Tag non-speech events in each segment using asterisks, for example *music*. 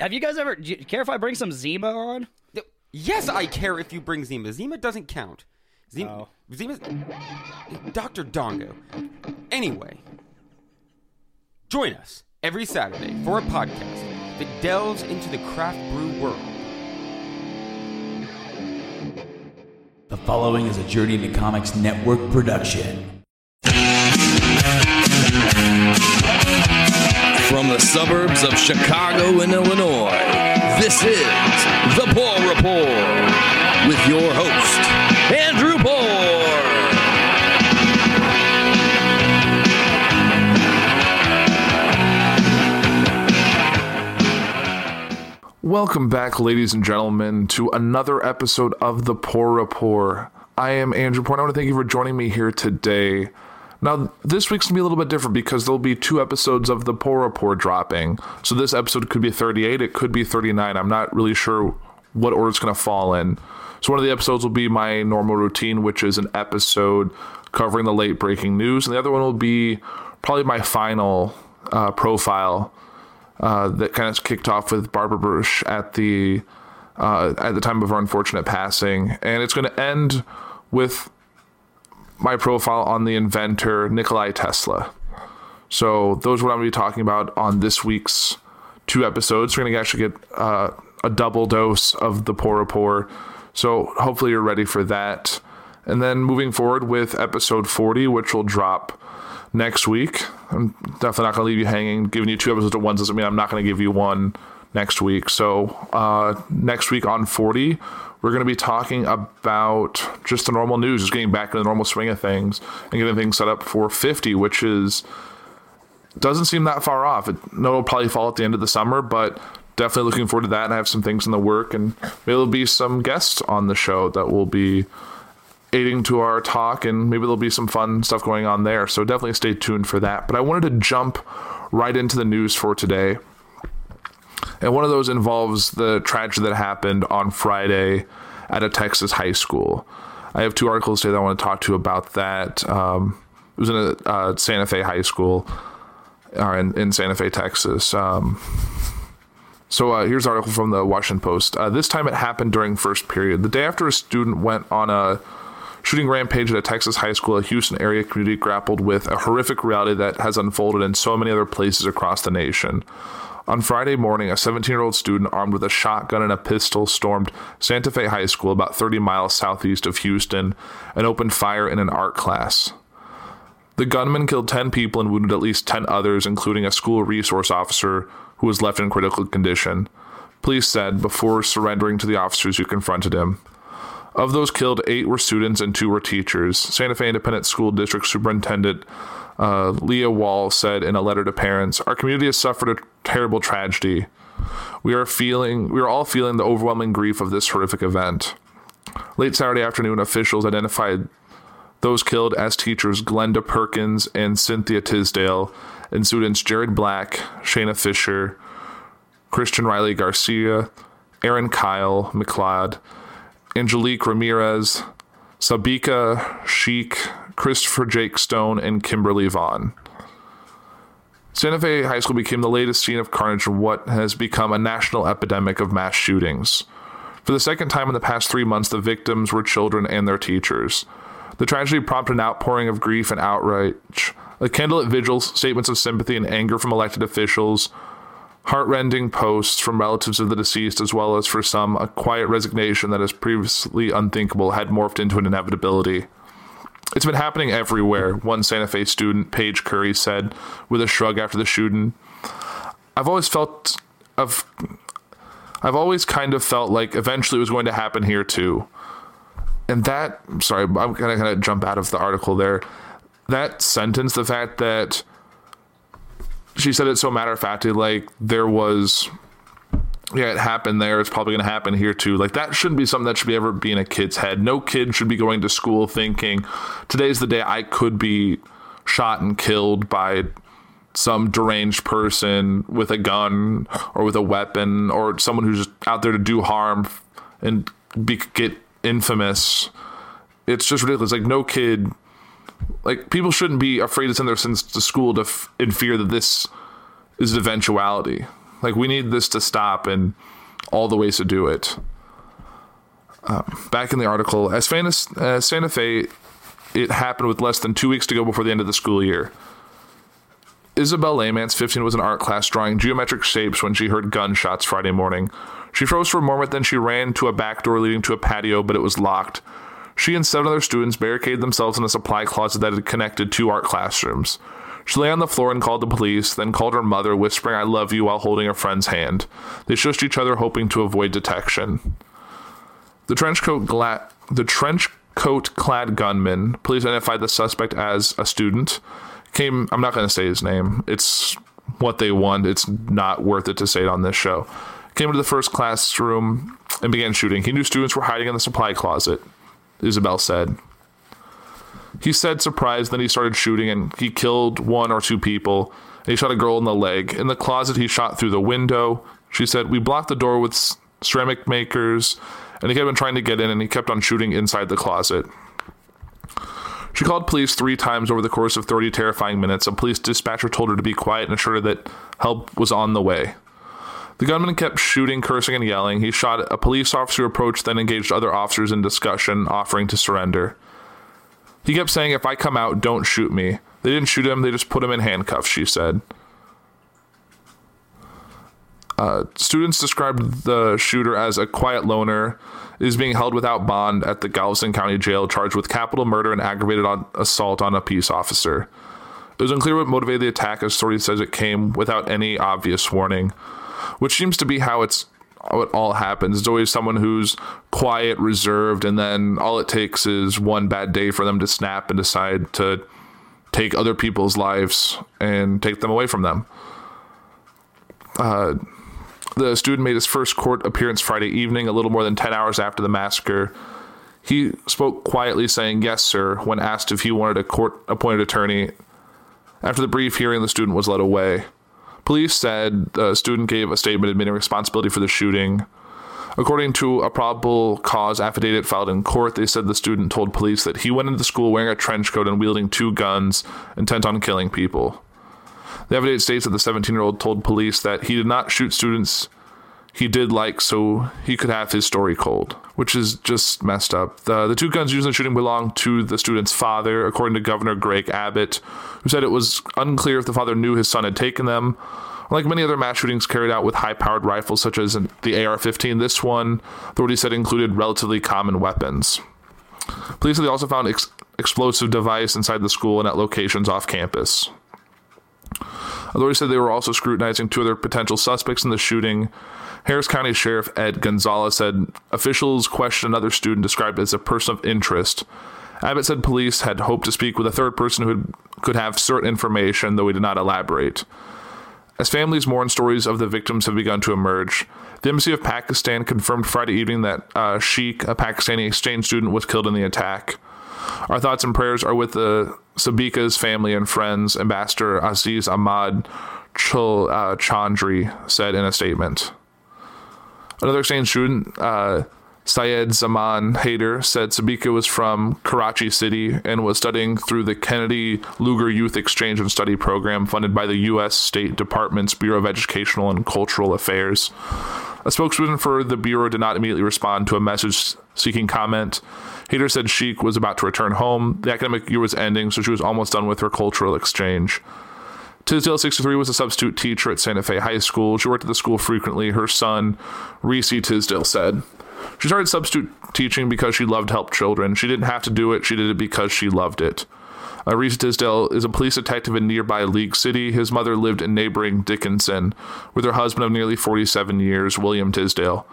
have you guys ever? Do you care if I bring some Zima on? Yes, I care if you bring Zima. Zima doesn't count. Oh. Zima, Oh. Zima's Dr. Dongo. Anyway, join us every Saturday for a podcast that delves into the craft brew world. The following is a Journey into Comics Network production. From the suburbs of Chicago and Illinois, this is The Poor Report with your host, Andrew Poor. Welcome back, ladies and gentlemen, to another episode of the Poor Report. I am Andrew Poor. and I want to thank you for joining me here today. Now, this week's gonna be a little bit different because there'll be two episodes of the Poor dropping. So this episode could be 38, it could be 39. I'm not really sure what order it's gonna fall in. So one of the episodes will be my normal routine, which is an episode covering the late breaking news, and the other one will be probably my final uh, profile uh, that kind of kicked off with Barbara Bush at the uh, at the time of her unfortunate passing, and it's going to end with my profile on the inventor Nikolai Tesla. So those are what I'm going to be talking about on this week's two episodes. We're going to actually get uh, a double dose of the Poor Rapport. So hopefully you're ready for that. And then moving forward with episode 40, which will drop next week. I'm definitely not going to leave you hanging. Giving you two episodes at once doesn't mean I'm not going to give you one next week. So uh, next week on 40, we're going to be talking about just the normal news, just getting back into the normal swing of things and getting things set up for 50, which is doesn't seem that far off. It, no, it'll probably fall at the end of the summer, but definitely looking forward to that. And I have some things in the work, and maybe there'll be some guests on the show that will be aiding to our talk, and maybe there'll be some fun stuff going on there. So definitely stay tuned for that. But I wanted to jump right into the news for today. And one of those involves the tragedy that happened on Friday at a Texas high school. I have two articles today that I want to talk to you about that. Um, it was in a uh, Santa Fe high school or in, in Santa Fe, Texas. Um, so uh, here's an article from the Washington Post. Uh, this time it happened during first period. The day after a student went on a shooting rampage at a Texas high school, a Houston area community grappled with a horrific reality that has unfolded in so many other places across the nation. On Friday morning, a 17 year old student armed with a shotgun and a pistol stormed Santa Fe High School about 30 miles southeast of Houston and opened fire in an art class. The gunman killed 10 people and wounded at least 10 others, including a school resource officer who was left in critical condition, police said before surrendering to the officers who confronted him. Of those killed, eight were students and two were teachers. Santa Fe Independent School District Superintendent uh, Leigh Wall said in a letter to parents, "Our community has suffered a terrible tragedy. We are feeling, we are all feeling the overwhelming grief of this horrific event." Late Saturday afternoon, officials identified those killed as teachers Glenda Perkins and Cynthia Tisdale, and students Jared Black, Shana Fisher, Christian Riley Garcia, Aaron Kyle McLeod, Angelique Ramirez, Sabika Sheikh, Christopher Jake Stone, and Kimberly Vaughan. Santa Fe High School became the latest scene of carnage in what has become a national epidemic of mass shootings. For the second time in the past three months, the victims were children and their teachers. The tragedy prompted an outpouring of grief and outrage, a candlelit vigil, statements of sympathy and anger from elected officials, heartrending posts from relatives of the deceased, as well as for some, a quiet resignation that is previously unthinkable had morphed into an inevitability. It's been happening everywhere, one Santa Fe student, Paige Curry, said with a shrug after the shooting. I've always felt of I've always kind of felt like eventually it was going to happen here too. And that sorry, I'm gonna kind of jump out of the article there. That sentence, the fact that she said it so matter of factly, like there was yeah, it happened there. It's probably going to happen here too. Like that shouldn't be something that should be ever be in a kid's head. No kid should be going to school thinking today's the day I could be shot and killed by some deranged person with a gun or with a weapon or someone who's just out there to do harm and be, get infamous. It's just ridiculous. Like no kid, like people shouldn't be afraid to send their sons to school to f- in fear that this is an eventuality. Like we need this to stop, and all the ways to do it. Um, back in the article, as Santa, uh, Santa Fe, it happened with less than two weeks to go before the end of the school year. Isabel Laymance, 15, was in art class drawing geometric shapes when she heard gunshots Friday morning. She froze for a moment, then she ran to a back door leading to a patio, but it was locked. She and seven other students barricaded themselves in a supply closet that had connected two art classrooms. She lay on the floor and called the police, then called her mother, whispering, I love you, while holding her friend's hand. They shushed each other, hoping to avoid detection. The trench coat gla- the trench coat clad gunman, police identified the suspect as a student, came I'm not gonna say his name. It's what they want. It's not worth it to say it on this show. Came into the first classroom and began shooting. He knew students were hiding in the supply closet, Isabel said. He said surprised, then he started shooting and he killed one or two people. He shot a girl in the leg. In the closet, he shot through the window. She said, We blocked the door with ceramic makers, and he kept on trying to get in, and he kept on shooting inside the closet. She called police three times over the course of 30 terrifying minutes. A police dispatcher told her to be quiet and assured her that help was on the way. The gunman kept shooting, cursing, and yelling. He shot a police officer who approached, then engaged other officers in discussion, offering to surrender. He kept saying, If I come out, don't shoot me. They didn't shoot him, they just put him in handcuffs, she said. Uh, students described the shooter as a quiet loner, is being held without bond at the Galveston County Jail, charged with capital murder and aggravated on assault on a peace officer. It was unclear what motivated the attack, as authorities says it came without any obvious warning, which seems to be how it's it all happens. It's always someone who's quiet, reserved, and then all it takes is one bad day for them to snap and decide to take other people's lives and take them away from them. Uh, the student made his first court appearance Friday evening, a little more than 10 hours after the massacre. He spoke quietly, saying, Yes, sir, when asked if he wanted a court appointed attorney. After the brief hearing, the student was led away. Police said the student gave a statement admitting responsibility for the shooting. According to a probable cause affidavit filed in court, they said the student told police that he went into the school wearing a trench coat and wielding two guns, intent on killing people. The affidavit states that the 17 year old told police that he did not shoot students he did like so he could have his story cold, which is just messed up. The, the two guns used in the shooting belonged to the student's father, according to Governor Greg Abbott, who said it was unclear if the father knew his son had taken them. Like many other mass shootings carried out with high powered rifles, such as the AR 15, this one, authorities said, included relatively common weapons. Police said they also found ex- explosive device inside the school and at locations off campus. Authorities said they were also scrutinizing two other potential suspects in the shooting. Harris County Sheriff Ed Gonzalez said officials questioned another student described as a person of interest. Abbott said police had hoped to speak with a third person who could have certain information, though he did not elaborate. As families mourn, stories of the victims have begun to emerge. The Embassy of Pakistan confirmed Friday evening that uh, Sheikh, a Pakistani exchange student, was killed in the attack. Our thoughts and prayers are with the Sabika's family and friends, Ambassador Aziz Ahmad Chul uh, Chandri said in a statement. Another exchange student, uh, Syed Zaman Haider, said Sabika was from Karachi City and was studying through the Kennedy Lugar Youth Exchange and Study Program funded by the U.S. State Department's Bureau of Educational and Cultural Affairs. A spokesman for the Bureau did not immediately respond to a message seeking comment. Haider said Sheikh was about to return home. The academic year was ending, so she was almost done with her cultural exchange. Tisdale 63 was a substitute teacher at Santa Fe High School. She worked at the school frequently. Her son, Reese Tisdale, said. She started substitute teaching because she loved to help children. She didn't have to do it, she did it because she loved it. Uh, Reese Tisdale is a police detective in nearby League City. His mother lived in neighboring Dickinson with her husband of nearly 47 years, William Tisdale.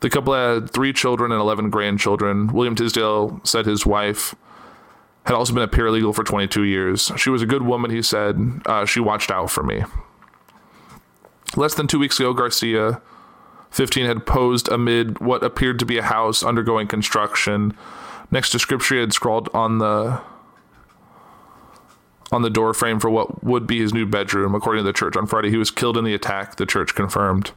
The couple had three children and 11 grandchildren. William Tisdale said his wife had also been a paralegal for 22 years. She was a good woman, he said. Uh, she watched out for me. Less than two weeks ago, Garcia 15 had posed amid what appeared to be a house undergoing construction. Next to scripture, he had scrawled on the on the door frame for what would be his new bedroom. According to the church on Friday, he was killed in the attack. The church confirmed.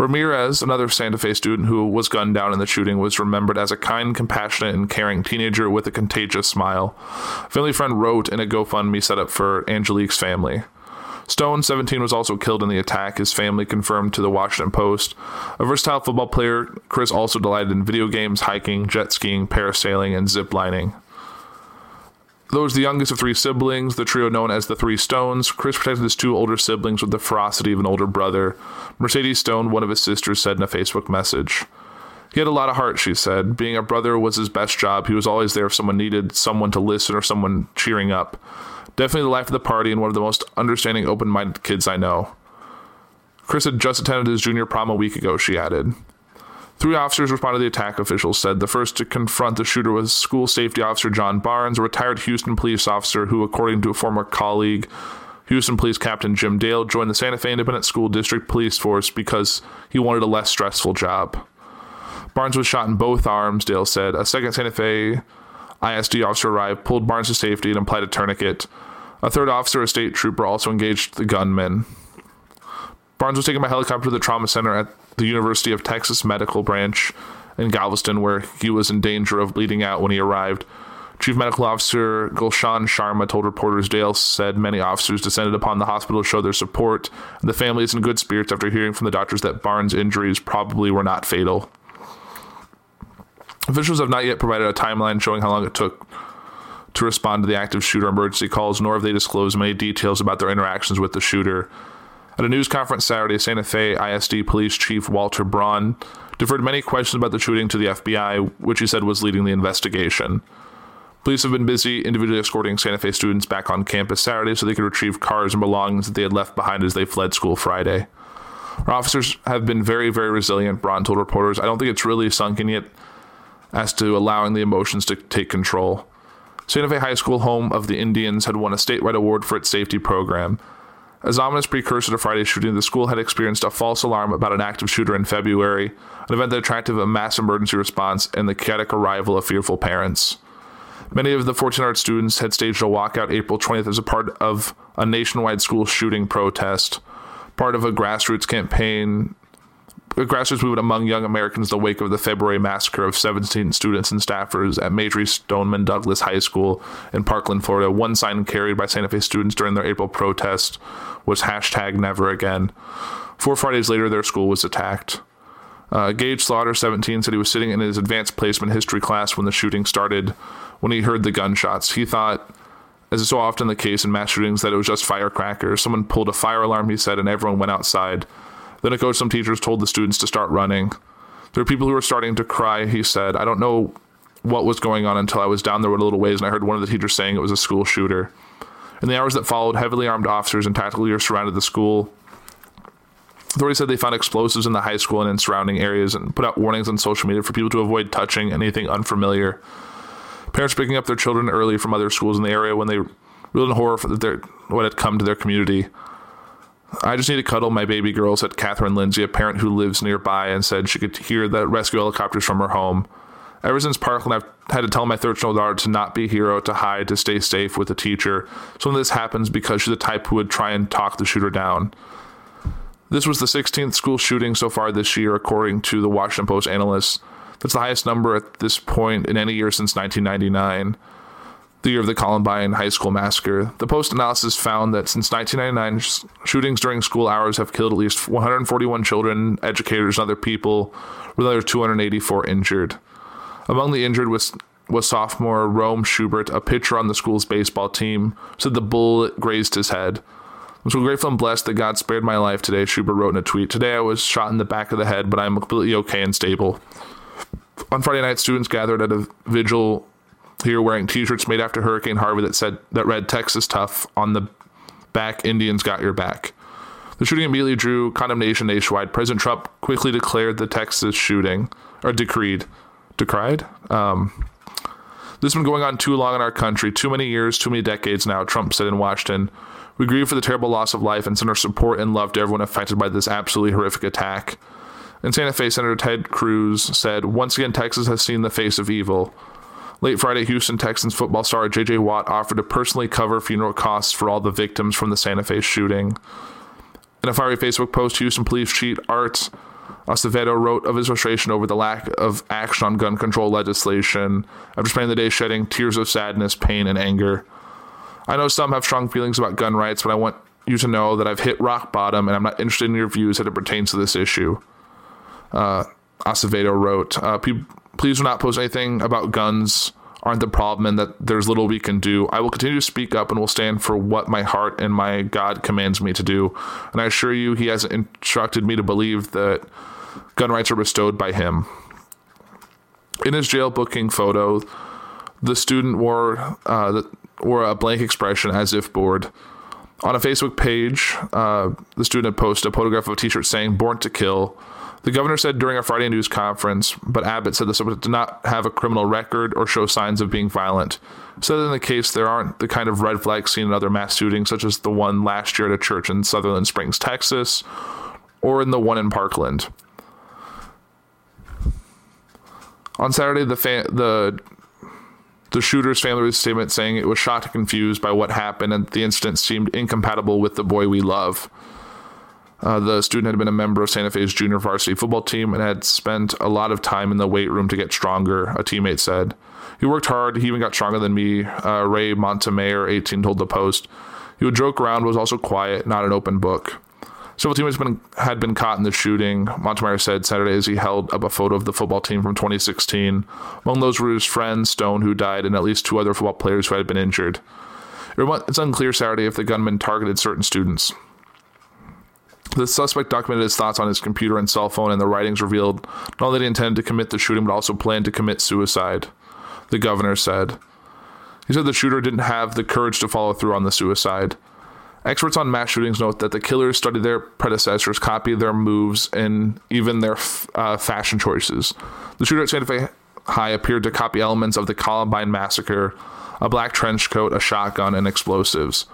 Ramirez, another Santa Fe student who was gunned down in the shooting, was remembered as a kind, compassionate, and caring teenager with a contagious smile. Family friend wrote in a GoFundMe set up for Angelique's family. Stone, 17, was also killed in the attack. His family confirmed to the Washington Post. A versatile football player, Chris also delighted in video games, hiking, jet skiing, parasailing, and zip lining. Though was the youngest of three siblings, the trio known as the Three Stones, Chris protected his two older siblings with the ferocity of an older brother. Mercedes Stone, one of his sisters, said in a Facebook message. He had a lot of heart, she said. Being a brother was his best job. He was always there if someone needed someone to listen or someone cheering up. Definitely the life of the party and one of the most understanding, open minded kids I know. Chris had just attended his junior prom a week ago, she added. Three officers responded to the attack, officials said. The first to confront the shooter was school safety officer John Barnes, a retired Houston police officer who, according to a former colleague, Houston Police Captain Jim Dale, joined the Santa Fe Independent School District Police Force because he wanted a less stressful job. Barnes was shot in both arms, Dale said. A second Santa Fe ISD officer arrived, pulled Barnes to safety, and applied a tourniquet. A third officer, a state trooper, also engaged the gunman. Barnes was taken by helicopter to the trauma center at the University of Texas Medical Branch in Galveston, where he was in danger of bleeding out when he arrived. Chief Medical Officer Gulshan Sharma told reporters Dale said many officers descended upon the hospital to show their support, and the family is in good spirits after hearing from the doctors that Barnes' injuries probably were not fatal. Officials have not yet provided a timeline showing how long it took to respond to the active shooter emergency calls, nor have they disclosed many details about their interactions with the shooter. At a news conference Saturday, Santa Fe ISD Police Chief Walter Braun deferred many questions about the shooting to the FBI, which he said was leading the investigation. Police have been busy individually escorting Santa Fe students back on campus Saturday so they could retrieve cars and belongings that they had left behind as they fled school Friday. Our officers have been very, very resilient, Braun told reporters. I don't think it's really sunk in yet as to allowing the emotions to take control. Santa Fe High School, home of the Indians, had won a statewide award for its safety program. As ominous precursor to Friday's shooting, the school had experienced a false alarm about an active shooter in February, an event that attracted a mass emergency response and the chaotic arrival of fearful parents. Many of the 1,400 students had staged a walkout April 20th as a part of a nationwide school shooting protest, part of a grassroots campaign, a grassroots movement among young Americans in the wake of the February massacre of 17 students and staffers at Marjory Stoneman Douglas High School in Parkland, Florida. One sign carried by Santa Fe students during their April protest was hashtag never again. Four Fridays later, their school was attacked. Uh, Gage Slaughter, 17, said he was sitting in his advanced placement history class when the shooting started. When he heard the gunshots, he thought, as is so often the case in mass shootings, that it was just firecrackers. Someone pulled a fire alarm, he said, and everyone went outside. Then a coach, some teachers told the students to start running. There were people who were starting to cry, he said. I don't know what was going on until I was down there a little ways and I heard one of the teachers saying it was a school shooter. In the hours that followed, heavily armed officers and tactical leaders surrounded the school. Authorities said they found explosives in the high school and in surrounding areas and put out warnings on social media for people to avoid touching anything unfamiliar. Parents picking up their children early from other schools in the area when they reeled in horror that their, what had come to their community. I just need to cuddle my baby girl, said Catherine Lindsay, a parent who lives nearby, and said she could hear the rescue helicopters from her home. Ever since Parkland, I've had to tell my 13 year old daughter to not be a hero, to hide, to stay safe with a teacher. Some of this happens because she's the type who would try and talk the shooter down. This was the 16th school shooting so far this year, according to the Washington Post analysts. That's the highest number at this point in any year since 1999, the year of the Columbine High School massacre. The Post analysis found that since 1999, sh- shootings during school hours have killed at least 141 children, educators, and other people, with another 284 injured. Among the injured was was sophomore Rome Schubert, a pitcher on the school's baseball team, said the bullet grazed his head. I'm so grateful and blessed that God spared my life today, Schubert wrote in a tweet. Today I was shot in the back of the head, but I'm completely okay and stable. On Friday night, students gathered at a vigil here wearing t-shirts made after Hurricane Harvey that said that read Texas tough on the back Indians got your back. The shooting immediately drew condemnation nationwide. President Trump quickly declared the Texas shooting or decreed decried. Um, this has been going on too long in our country, too many years, too many decades now, Trump said in Washington. We grieve for the terrible loss of life and send our support and love to everyone affected by this absolutely horrific attack. In Santa Fe, Senator Ted Cruz said, Once again, Texas has seen the face of evil. Late Friday, Houston Texans football star J.J. Watt offered to personally cover funeral costs for all the victims from the Santa Fe shooting. In a fiery Facebook post, Houston Police Chief Art Acevedo wrote of his frustration over the lack of action on gun control legislation after spending the day shedding tears of sadness, pain, and anger. I know some have strong feelings about gun rights, but I want you to know that I've hit rock bottom and I'm not interested in your views as it pertains to this issue. Uh, Acevedo wrote, uh, Please do not post anything about guns aren't the problem and that there's little we can do. I will continue to speak up and will stand for what my heart and my God commands me to do. And I assure you, He has instructed me to believe that gun rights are bestowed by Him. In his jail booking photo, the student wore uh, wore a blank expression as if bored. On a Facebook page, uh, the student had posted a photograph of a T-shirt saying "Born to Kill." The governor said during a Friday news conference, but Abbott said the subject did not have a criminal record or show signs of being violent. Said in the case, there aren't the kind of red flags seen in other mass shootings, such as the one last year at a church in Sutherland Springs, Texas, or in the one in Parkland. On Saturday, the fa- the the shooter's family released a statement saying it was shocked and confused by what happened, and the incident seemed incompatible with the boy we love. Uh, the student had been a member of Santa Fe's junior varsity football team and had spent a lot of time in the weight room to get stronger, a teammate said. He worked hard. He even got stronger than me, uh, Ray Montemayor, 18, told the Post. He would joke around, was also quiet, not an open book. Several teammates been, had been caught in the shooting, Montemayor said Saturday as he held up a photo of the football team from 2016. Among those were his friend, Stone, who died, and at least two other football players who had been injured. It's unclear Saturday if the gunman targeted certain students. The suspect documented his thoughts on his computer and cell phone, and the writings revealed not only that he intended to commit the shooting, but also planned to commit suicide, the governor said. He said the shooter didn't have the courage to follow through on the suicide. Experts on mass shootings note that the killers studied their predecessors, copied their moves, and even their uh, fashion choices. The shooter at Santa Fe High appeared to copy elements of the Columbine massacre a black trench coat, a shotgun, and explosives.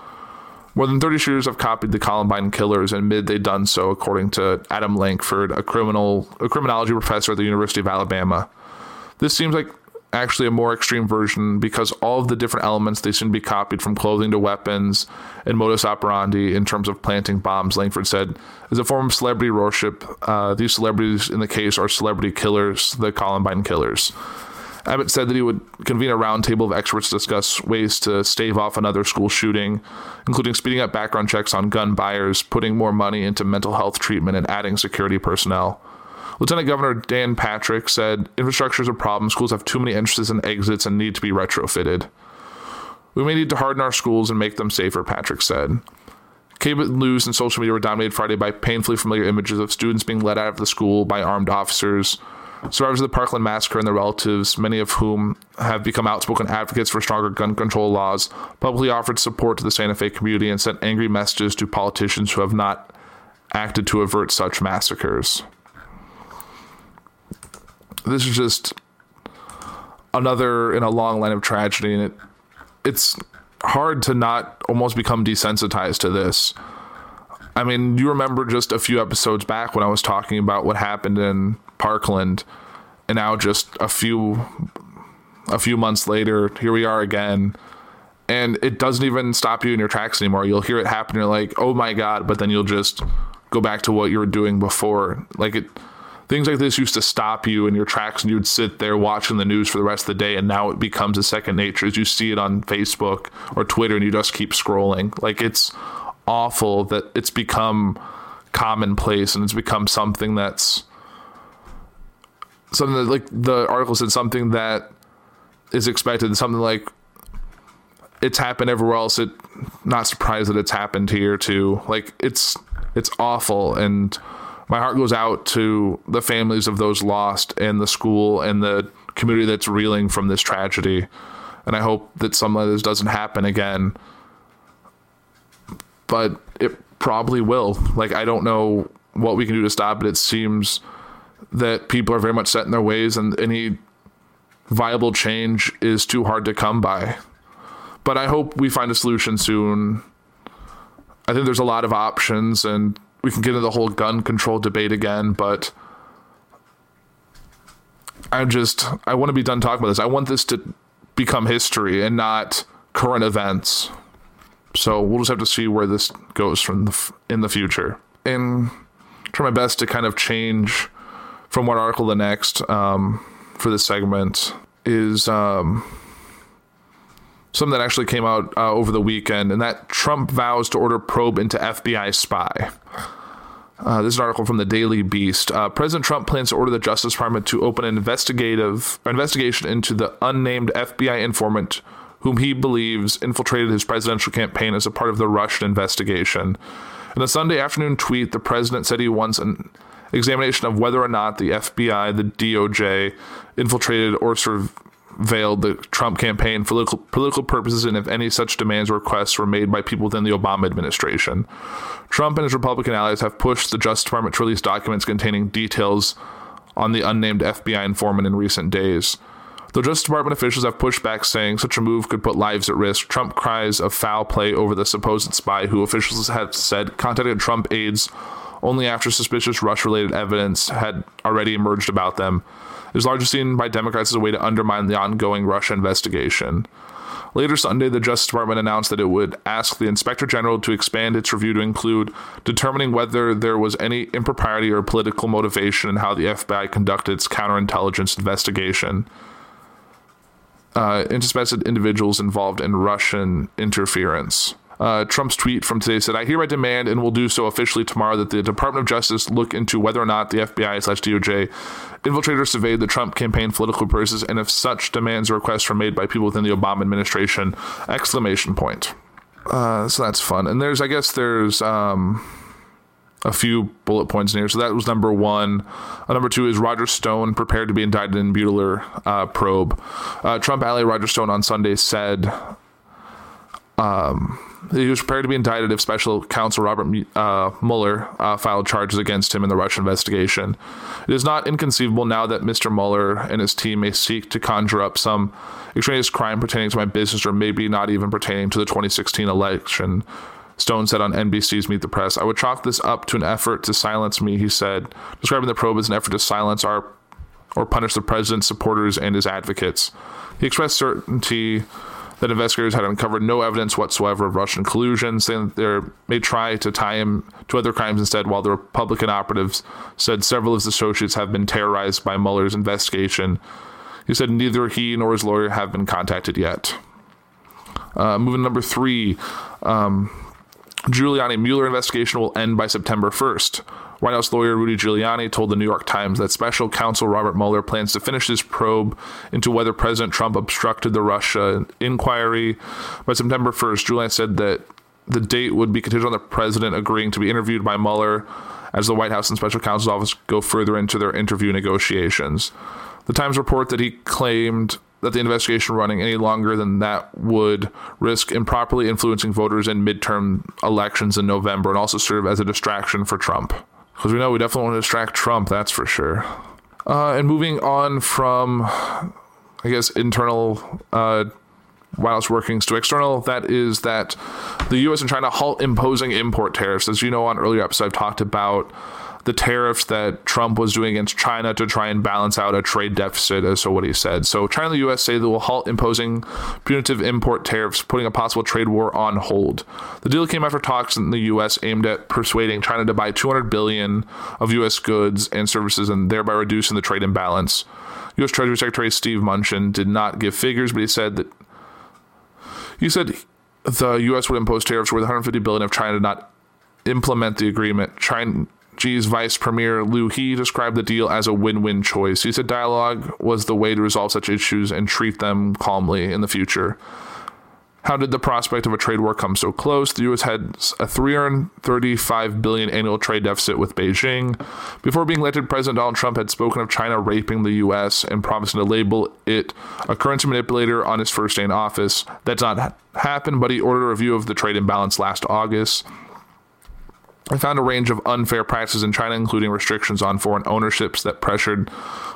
More than 30 shooters have copied the Columbine killers and admitted they'd done so, according to Adam Lankford, a criminal a criminology professor at the University of Alabama. This seems like actually a more extreme version because all of the different elements they seem to be copied from clothing to weapons and modus operandi in terms of planting bombs, Lankford said, is a form of celebrity worship. Uh, these celebrities in the case are celebrity killers, the Columbine killers. Abbott said that he would convene a roundtable of experts to discuss ways to stave off another school shooting, including speeding up background checks on gun buyers, putting more money into mental health treatment, and adding security personnel. Lieutenant Governor Dan Patrick said infrastructure is a problem. Schools have too many entrances and exits and need to be retrofitted. We may need to harden our schools and make them safer, Patrick said. Cable news and social media were dominated Friday by painfully familiar images of students being led out of the school by armed officers, Survivors of the Parkland massacre and their relatives, many of whom have become outspoken advocates for stronger gun control laws, publicly offered support to the Santa Fe community and sent angry messages to politicians who have not acted to avert such massacres. This is just another in a long line of tragedy, and it it's hard to not almost become desensitized to this. I mean, you remember just a few episodes back when I was talking about what happened in Parkland, and now just a few a few months later, here we are again. And it doesn't even stop you in your tracks anymore. You'll hear it happen. You're like, oh my God. But then you'll just go back to what you were doing before. Like it, things like this used to stop you in your tracks and you'd sit there watching the news for the rest of the day. And now it becomes a second nature as you see it on Facebook or Twitter and you just keep scrolling. Like it's awful that it's become commonplace and it's become something that's something that like the article said something that is expected something like it's happened everywhere else it not surprised that it's happened here too like it's it's awful and my heart goes out to the families of those lost and the school and the community that's reeling from this tragedy and i hope that something like this doesn't happen again but it probably will like i don't know what we can do to stop it it seems that people are very much set in their ways and any viable change is too hard to come by. But I hope we find a solution soon. I think there's a lot of options and we can get into the whole gun control debate again, but I just I want to be done talking about this. I want this to become history and not current events. So we'll just have to see where this goes from the f- in the future. And try my best to kind of change from one article to the next um, for this segment is um, something that actually came out uh, over the weekend, and that Trump vows to order probe into FBI spy. Uh, this is an article from the Daily Beast. Uh, President Trump plans to order the Justice Department to open an investigative investigation into the unnamed FBI informant whom he believes infiltrated his presidential campaign as a part of the Russian investigation. In a Sunday afternoon tweet, the president said he wants an examination of whether or not the FBI, the DOJ, infiltrated or surveilled the Trump campaign for political, political purposes and if any such demands or requests were made by people within the Obama administration. Trump and his Republican allies have pushed the Justice Department to release documents containing details on the unnamed FBI informant in recent days. Though Justice Department officials have pushed back, saying such a move could put lives at risk, Trump cries of foul play over the supposed spy who officials have said contacted Trump aides only after suspicious Russia related evidence had already emerged about them. Is largely seen by Democrats as a way to undermine the ongoing Russia investigation. Later Sunday, the Justice Department announced that it would ask the Inspector General to expand its review to include determining whether there was any impropriety or political motivation in how the FBI conducted its counterintelligence investigation uh, into individuals involved in Russian interference. Uh, Trump's tweet from today said, I hereby demand and will do so officially tomorrow that the Department of Justice look into whether or not the FBI slash DOJ infiltrated or surveyed the Trump campaign political purposes and if such demands or requests were made by people within the Obama administration. Exclamation point. Uh, so that's fun. And there's, I guess, there's um, a few bullet points in here. So that was number one. Uh, number two is Roger Stone prepared to be indicted in Butler uh, probe. Uh, Trump ally Roger Stone on Sunday said um, he was prepared to be indicted if special counsel Robert uh, Mueller uh, filed charges against him in the Russian investigation. It is not inconceivable now that Mr. Mueller and his team may seek to conjure up some extraneous crime pertaining to my business or maybe not even pertaining to the 2016 election. Stone said on NBC's Meet the Press, I would chalk this up to an effort to silence me, he said, describing the probe as an effort to silence our or punish the president's supporters and his advocates. He expressed certainty that investigators had uncovered no evidence whatsoever of Russian collusion, saying that they may try to tie him to other crimes instead, while the Republican operatives said several of his associates have been terrorized by Mueller's investigation. He said neither he nor his lawyer have been contacted yet. Uh, moving to number three, um, Giuliani Mueller investigation will end by September 1st. White House lawyer Rudy Giuliani told the New York Times that special counsel Robert Mueller plans to finish his probe into whether President Trump obstructed the Russia inquiry. By September 1st, Giuliani said that the date would be contingent on the president agreeing to be interviewed by Mueller as the White House and special counsel's office go further into their interview negotiations. The Times report that he claimed that the investigation running any longer than that would risk improperly influencing voters in midterm elections in November and also serve as a distraction for Trump. Because we know we definitely want to distract Trump, that's for sure. Uh, and moving on from, I guess, internal uh, White House workings to external, that is that the U.S. and China halt imposing import tariffs. As you know, on earlier episodes, I've talked about the tariffs that Trump was doing against China to try and balance out a trade deficit, as so what he said. So China and the U.S. say they will halt imposing punitive import tariffs, putting a possible trade war on hold. The deal came after talks in the U.S. aimed at persuading China to buy 200 billion of U.S. goods and services, and thereby reducing the trade imbalance. U.S. Treasury Secretary Steve Mnuchin did not give figures, but he said that he said the U.S. would impose tariffs worth 150 billion if China did not implement the agreement. China Xi's Vice Premier Liu He described the deal as a win win choice. He said dialogue was the way to resolve such issues and treat them calmly in the future. How did the prospect of a trade war come so close? The U.S. had a 335 billion annual trade deficit with Beijing. Before being elected, President Donald Trump had spoken of China raping the U.S. and promising to label it a currency manipulator on his first day in office. That's not happened, but he ordered a review of the trade imbalance last August. I found a range of unfair practices in China, including restrictions on foreign ownerships that pressured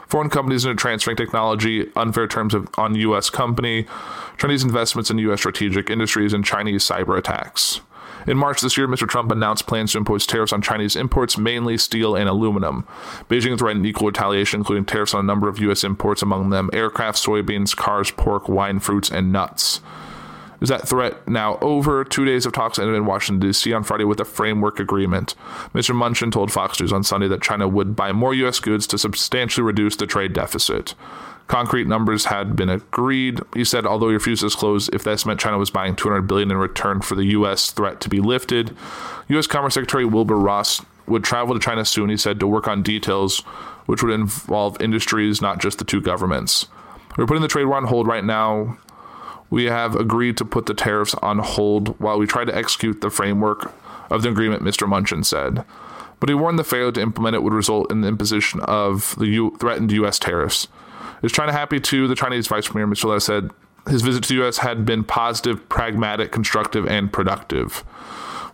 foreign companies into transferring technology, unfair terms of, on U.S. company, Chinese investments in U.S. strategic industries, and Chinese cyber attacks. In March this year, Mr. Trump announced plans to impose tariffs on Chinese imports, mainly steel and aluminum. Beijing threatened equal retaliation, including tariffs on a number of U.S. imports, among them aircraft, soybeans, cars, pork, wine, fruits, and nuts. Is that threat now over? Two days of talks ended in Washington, D.C. on Friday with a framework agreement. Mr. Munchin told Fox News on Sunday that China would buy more U.S. goods to substantially reduce the trade deficit. Concrete numbers had been agreed. He said, although he refused to disclose if this meant China was buying 200 billion in return for the U.S. threat to be lifted. U.S. Commerce Secretary Wilbur Ross would travel to China soon. He said to work on details, which would involve industries, not just the two governments. We're putting the trade war on hold right now. We have agreed to put the tariffs on hold while we try to execute the framework of the agreement, Mr. Munchin said. But he warned the failure to implement it would result in the imposition of the U- threatened U.S. tariffs. Is China happy too? The Chinese Vice Premier Mr. Liu said his visit to the U.S. had been positive, pragmatic, constructive, and productive.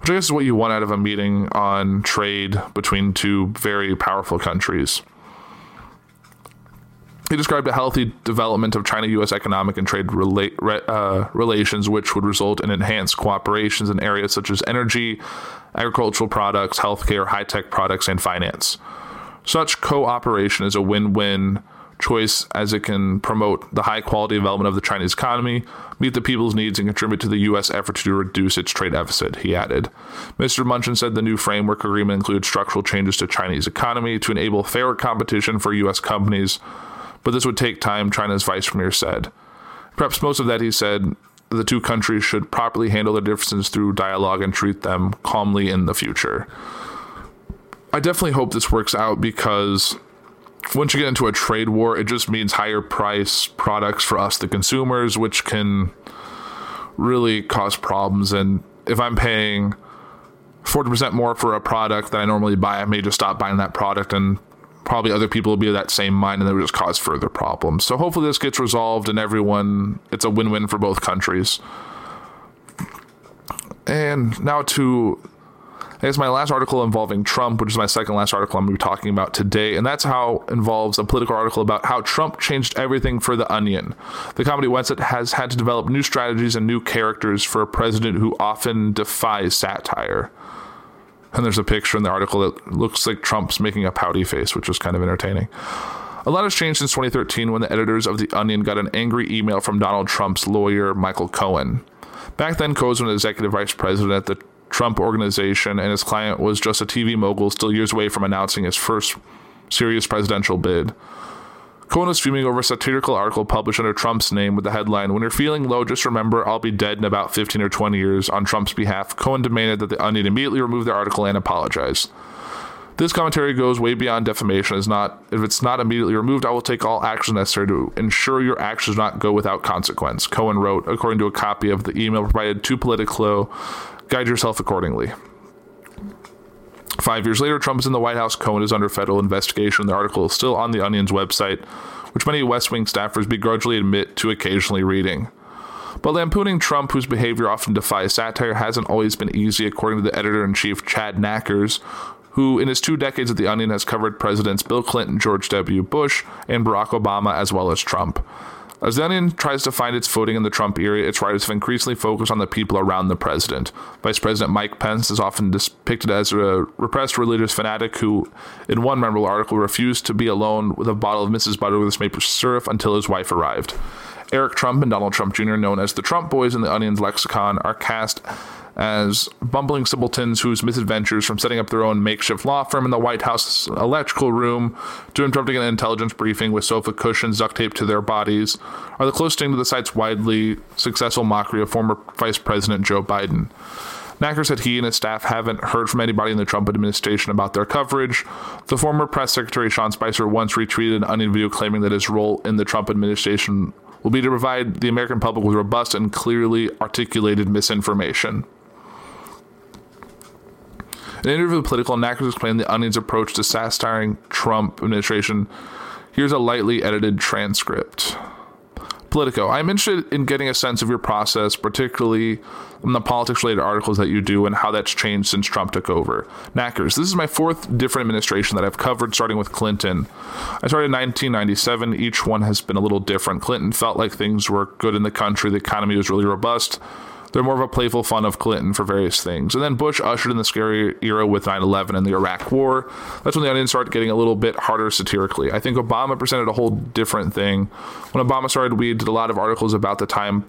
Which I guess is what you want out of a meeting on trade between two very powerful countries. He described a healthy development of China US economic and trade rela- re- uh, relations, which would result in enhanced cooperations in areas such as energy, agricultural products, healthcare, high tech products, and finance. Such cooperation is a win win choice as it can promote the high quality development of the Chinese economy, meet the people's needs, and contribute to the U.S. effort to reduce its trade deficit, he added. Mr. Munchin said the new framework agreement includes structural changes to Chinese economy to enable fairer competition for U.S. companies, but this would take time, China's vice premier said. Perhaps most of that, he said, the two countries should properly handle their differences through dialogue and treat them calmly in the future. I definitely hope this works out because once you get into a trade war, it just means higher price products for us, the consumers, which can really cause problems. And if I'm paying 40% more for a product that I normally buy, I may just stop buying that product and probably other people will be of that same mind and that would just cause further problems. So hopefully this gets resolved and everyone, it's a win win for both countries. And now to I guess my last article involving Trump, which is my second last article I'm going to be talking about today, and that's how involves a political article about how Trump changed everything for The Onion. The comedy website has had to develop new strategies and new characters for a president who often defies satire. And there's a picture in the article that looks like Trump's making a pouty face, which was kind of entertaining. A lot has changed since 2013 when the editors of The Onion got an angry email from Donald Trump's lawyer, Michael Cohen. Back then, Cohen was an executive vice president at the Trump organization, and his client was just a TV mogul still years away from announcing his first serious presidential bid. Cohen was fuming over a satirical article published under Trump's name with the headline, When you're feeling low, just remember I'll be dead in about 15 or 20 years. On Trump's behalf, Cohen demanded that the Onion immediately remove the article and apologize. This commentary goes way beyond defamation. Is not if it's not immediately removed, I will take all actions necessary to ensure your actions do not go without consequence. Cohen wrote, according to a copy of the email provided to Politico Guide yourself accordingly. Five years later, Trump is in the White House. Cohen is under federal investigation. The article is still on the Onion's website, which many West Wing staffers begrudgingly admit to occasionally reading. But lampooning Trump, whose behavior often defies satire, hasn't always been easy, according to the editor in chief, Chad Nackers, who, in his two decades at The Onion, has covered Presidents Bill Clinton, George W. Bush, and Barack Obama, as well as Trump. As The Onion tries to find its footing in the Trump era, its writers have increasingly focused on the people around the president. Vice President Mike Pence is often depicted as a repressed religious fanatic who, in one memorable article, refused to be alone with a bottle of Mrs. Butterworth's maple syrup until his wife arrived. Eric Trump and Donald Trump Jr., known as the Trump Boys in the Onion's lexicon, are cast as bumbling simpletons whose misadventures from setting up their own makeshift law firm in the White House electrical room to interrupting an intelligence briefing with sofa cushions duct taped to their bodies are the closest thing to the site's widely successful mockery of former Vice President Joe Biden. Nacker said he and his staff haven't heard from anybody in the Trump administration about their coverage. The former press secretary Sean Spicer once retweeted an onion video claiming that his role in the Trump administration will be to provide the American public with robust and clearly articulated misinformation. In an interview with Politico, Nackers explained the Onion's approach to satirizing Trump administration. Here's a lightly edited transcript. Politico, I'm interested in getting a sense of your process, particularly in the politics related articles that you do and how that's changed since Trump took over. Nackers, this is my fourth different administration that I've covered, starting with Clinton. I started in 1997. Each one has been a little different. Clinton felt like things were good in the country, the economy was really robust. They're more of a playful fun of Clinton for various things. And then Bush ushered in the scary era with 9 11 and the Iraq War. That's when the onion started getting a little bit harder satirically. I think Obama presented a whole different thing. When Obama started, we did a lot of articles about the time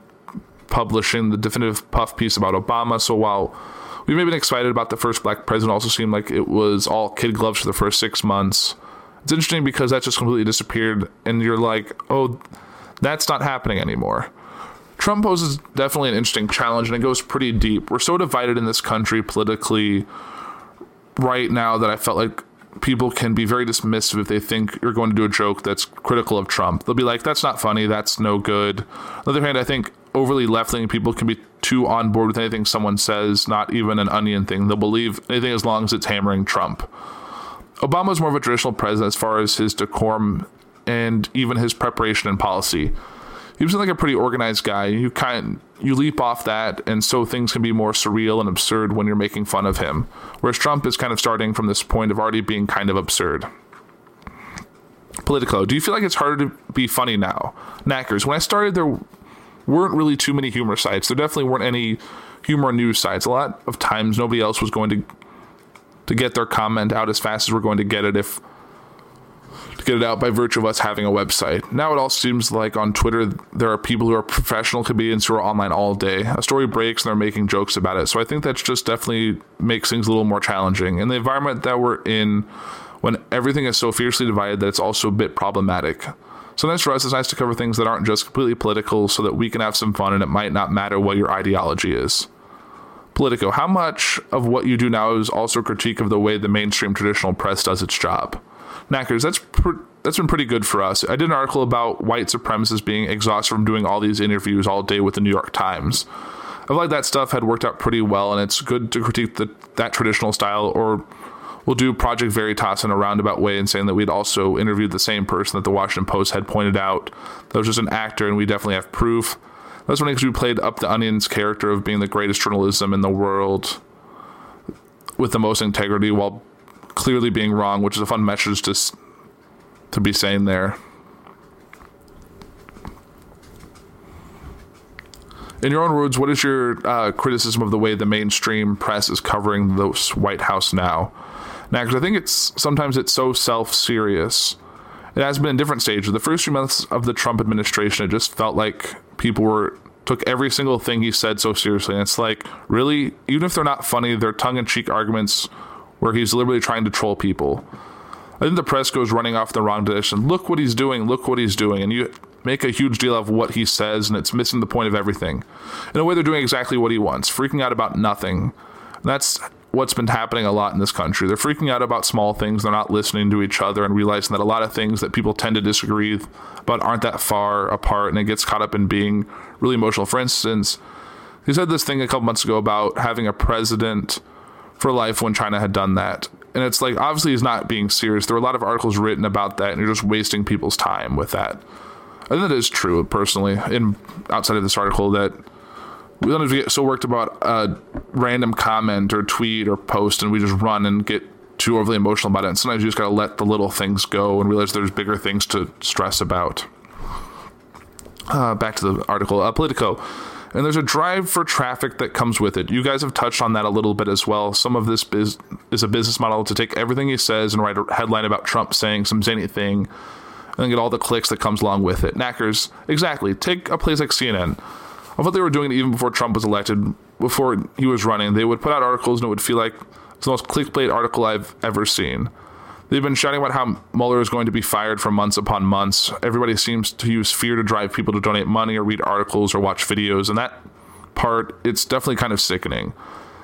publishing the definitive puff piece about Obama. So while we may have been excited about the first black president, also seemed like it was all kid gloves for the first six months. It's interesting because that just completely disappeared, and you're like, oh, that's not happening anymore. Trump poses definitely an interesting challenge and it goes pretty deep. We're so divided in this country politically right now that I felt like people can be very dismissive if they think you're going to do a joke that's critical of Trump. They'll be like, that's not funny, that's no good. On the other hand, I think overly left leaning people can be too on board with anything someone says, not even an onion thing. They'll believe anything as long as it's hammering Trump. Obama's more of a traditional president as far as his decorum and even his preparation and policy he was like a pretty organized guy. You kind you leap off that, and so things can be more surreal and absurd when you're making fun of him. Whereas Trump is kind of starting from this point of already being kind of absurd. Politico, do you feel like it's harder to be funny now? Nackers, when I started, there weren't really too many humor sites. There definitely weren't any humor news sites. A lot of times, nobody else was going to to get their comment out as fast as we're going to get it if to get it out by virtue of us having a website. Now it all seems like on Twitter there are people who are professional comedians who are online all day. A story breaks and they're making jokes about it. So I think that's just definitely makes things a little more challenging. In the environment that we're in, when everything is so fiercely divided that it's also a bit problematic. Sometimes for us it's nice to cover things that aren't just completely political so that we can have some fun and it might not matter what your ideology is. Politico, how much of what you do now is also critique of the way the mainstream traditional press does its job? Nackers, that's pr- that's been pretty good for us. I did an article about white supremacists being exhausted from doing all these interviews all day with the New York Times. I feel like that stuff had worked out pretty well, and it's good to critique the, that traditional style. Or we'll do Project Veritas in a roundabout way and saying that we'd also interviewed the same person that the Washington Post had pointed out that was just an actor, and we definitely have proof. That's when we played up the Onion's character of being the greatest journalism in the world with the most integrity while clearly being wrong, which is a fun message to to be saying there. In your own words, what is your uh, criticism of the way the mainstream press is covering the White House now? Now, because I think it's sometimes it's so self-serious. It has been in different stages. The first few months of the Trump administration, it just felt like people were took every single thing he said so seriously. And it's like, really, even if they're not funny, they're tongue-in-cheek arguments where he's literally trying to troll people. I think the press goes running off the wrong direction. Look what he's doing. Look what he's doing. And you make a huge deal of what he says, and it's missing the point of everything. In a way, they're doing exactly what he wants, freaking out about nothing. And that's what's been happening a lot in this country. They're freaking out about small things. They're not listening to each other and realizing that a lot of things that people tend to disagree about aren't that far apart, and it gets caught up in being really emotional. For instance, he said this thing a couple months ago about having a president for life when China had done that. And it's like, obviously, he's not being serious. There are a lot of articles written about that, and you're just wasting people's time with that. I think that is true, personally, in outside of this article, that we don't get so worked about a random comment or tweet or post, and we just run and get too overly emotional about it. And sometimes you just got to let the little things go and realize there's bigger things to stress about. Uh, back to the article. Uh, Politico and there's a drive for traffic that comes with it. You guys have touched on that a little bit as well. Some of this biz- is a business model to take everything he says and write a headline about Trump saying some zany thing and get all the clicks that comes along with it. Nackers, exactly. Take a place like CNN. I thought they were doing it even before Trump was elected, before he was running. They would put out articles and it would feel like it's the most clickbait article I've ever seen. They've been shouting about how Mueller is going to be fired for months upon months. Everybody seems to use fear to drive people to donate money or read articles or watch videos, and that part, it's definitely kind of sickening.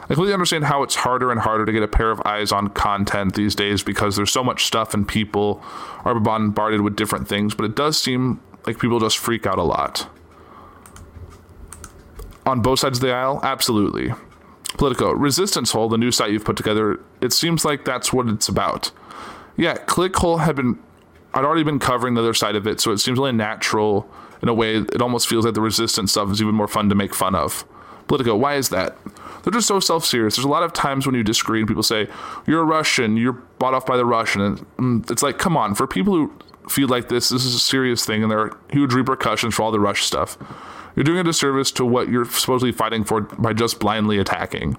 I completely understand how it's harder and harder to get a pair of eyes on content these days because there's so much stuff and people are bombarded with different things, but it does seem like people just freak out a lot. On both sides of the aisle, absolutely. Politico, Resistance Hole, the new site you've put together, it seems like that's what it's about yeah, Clickhole had been I'd already been covering the other side of it, so it seems really natural in a way. It almost feels like the resistance stuff is even more fun to make fun of. Politico, why is that? They're just so self serious. There's a lot of times when you disagree and people say, You're a Russian, you're bought off by the Russian. And mm, it's like, come on, for people who feel like this, this is a serious thing and there are huge repercussions for all the Rush stuff. You're doing a disservice to what you're supposedly fighting for by just blindly attacking.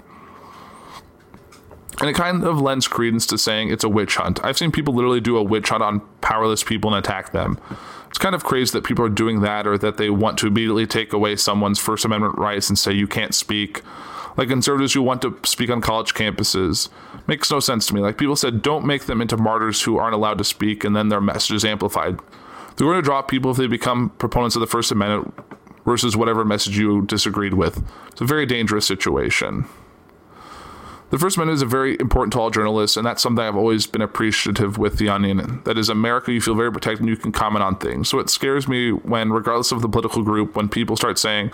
And it kind of lends credence to saying it's a witch hunt. I've seen people literally do a witch hunt on powerless people and attack them. It's kind of crazy that people are doing that or that they want to immediately take away someone's First Amendment rights and say you can't speak. Like conservatives who want to speak on college campuses. Makes no sense to me. Like people said, don't make them into martyrs who aren't allowed to speak and then their message is amplified. They're going to drop people if they become proponents of the First Amendment versus whatever message you disagreed with. It's a very dangerous situation. The First Amendment is a very important to all journalists, and that's something I've always been appreciative with The Onion. That is, America, you feel very protected and you can comment on things. So it scares me when, regardless of the political group, when people start saying,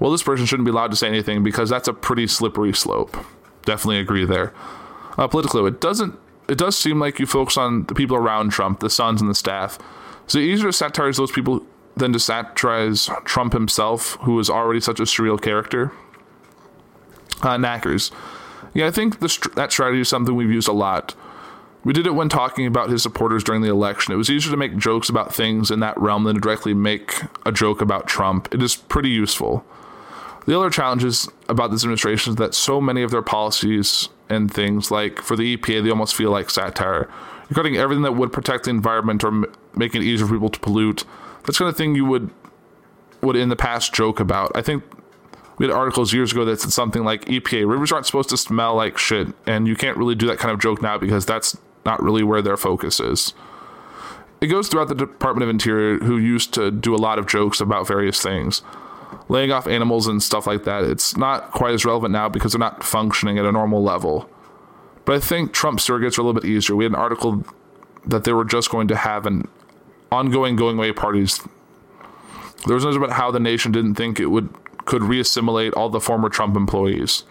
well, this person shouldn't be allowed to say anything because that's a pretty slippery slope. Definitely agree there. Uh, Politico, it doesn't. It does seem like you focus on the people around Trump, the sons and the staff. It easier to satirize those people than to satirize Trump himself, who is already such a surreal character? Uh, Nackers. Yeah, I think the, that strategy is something we've used a lot. We did it when talking about his supporters during the election. It was easier to make jokes about things in that realm than to directly make a joke about Trump. It is pretty useful. The other challenges about this administration is that so many of their policies and things, like for the EPA, they almost feel like satire. You're cutting everything that would protect the environment or m- making it easier for people to pollute. That's kind of thing you would would in the past joke about. I think we had articles years ago that said something like EPA rivers aren't supposed to smell like shit, and you can't really do that kind of joke now because that's not really where their focus is. It goes throughout the Department of Interior, who used to do a lot of jokes about various things, laying off animals and stuff like that. It's not quite as relevant now because they're not functioning at a normal level. But I think Trump surrogates are a little bit easier. We had an article that they were just going to have an ongoing going away parties. There was news about how the nation didn't think it would could reassimilate all the former Trump employees.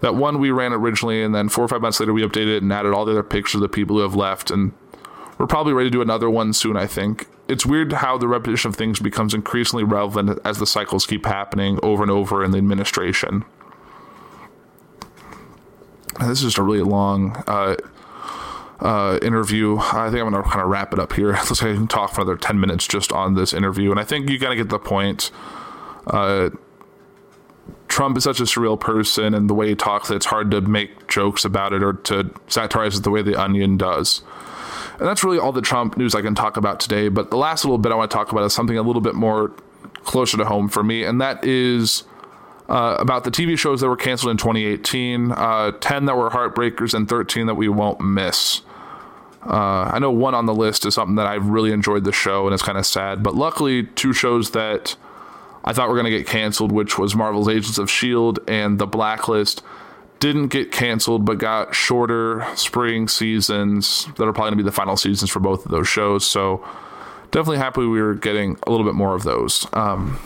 That one we ran originally, and then four or five months later we updated it and added all the other pictures of the people who have left, and we're probably ready to do another one soon. I think it's weird how the repetition of things becomes increasingly relevant as the cycles keep happening over and over in the administration. And this is just a really long uh, uh, interview. I think I'm going to kind of wrap it up here. *laughs* Let's I can talk for another 10 minutes just on this interview. And I think you got to get the point. Uh, Trump is such a surreal person, and the way he talks, it's hard to make jokes about it or to satirize it the way the Onion does. And that's really all the Trump news I can talk about today. But the last little bit I want to talk about is something a little bit more closer to home for me, and that is uh, about the TV shows that were canceled in 2018 uh, 10 that were heartbreakers, and 13 that we won't miss. Uh, I know one on the list is something that I've really enjoyed the show, and it's kind of sad. But luckily, two shows that I thought we were going to get canceled, which was Marvel's Agents of S.H.I.E.L.D. and The Blacklist, didn't get canceled, but got shorter spring seasons that are probably going to be the final seasons for both of those shows. So definitely happy we were getting a little bit more of those. Um,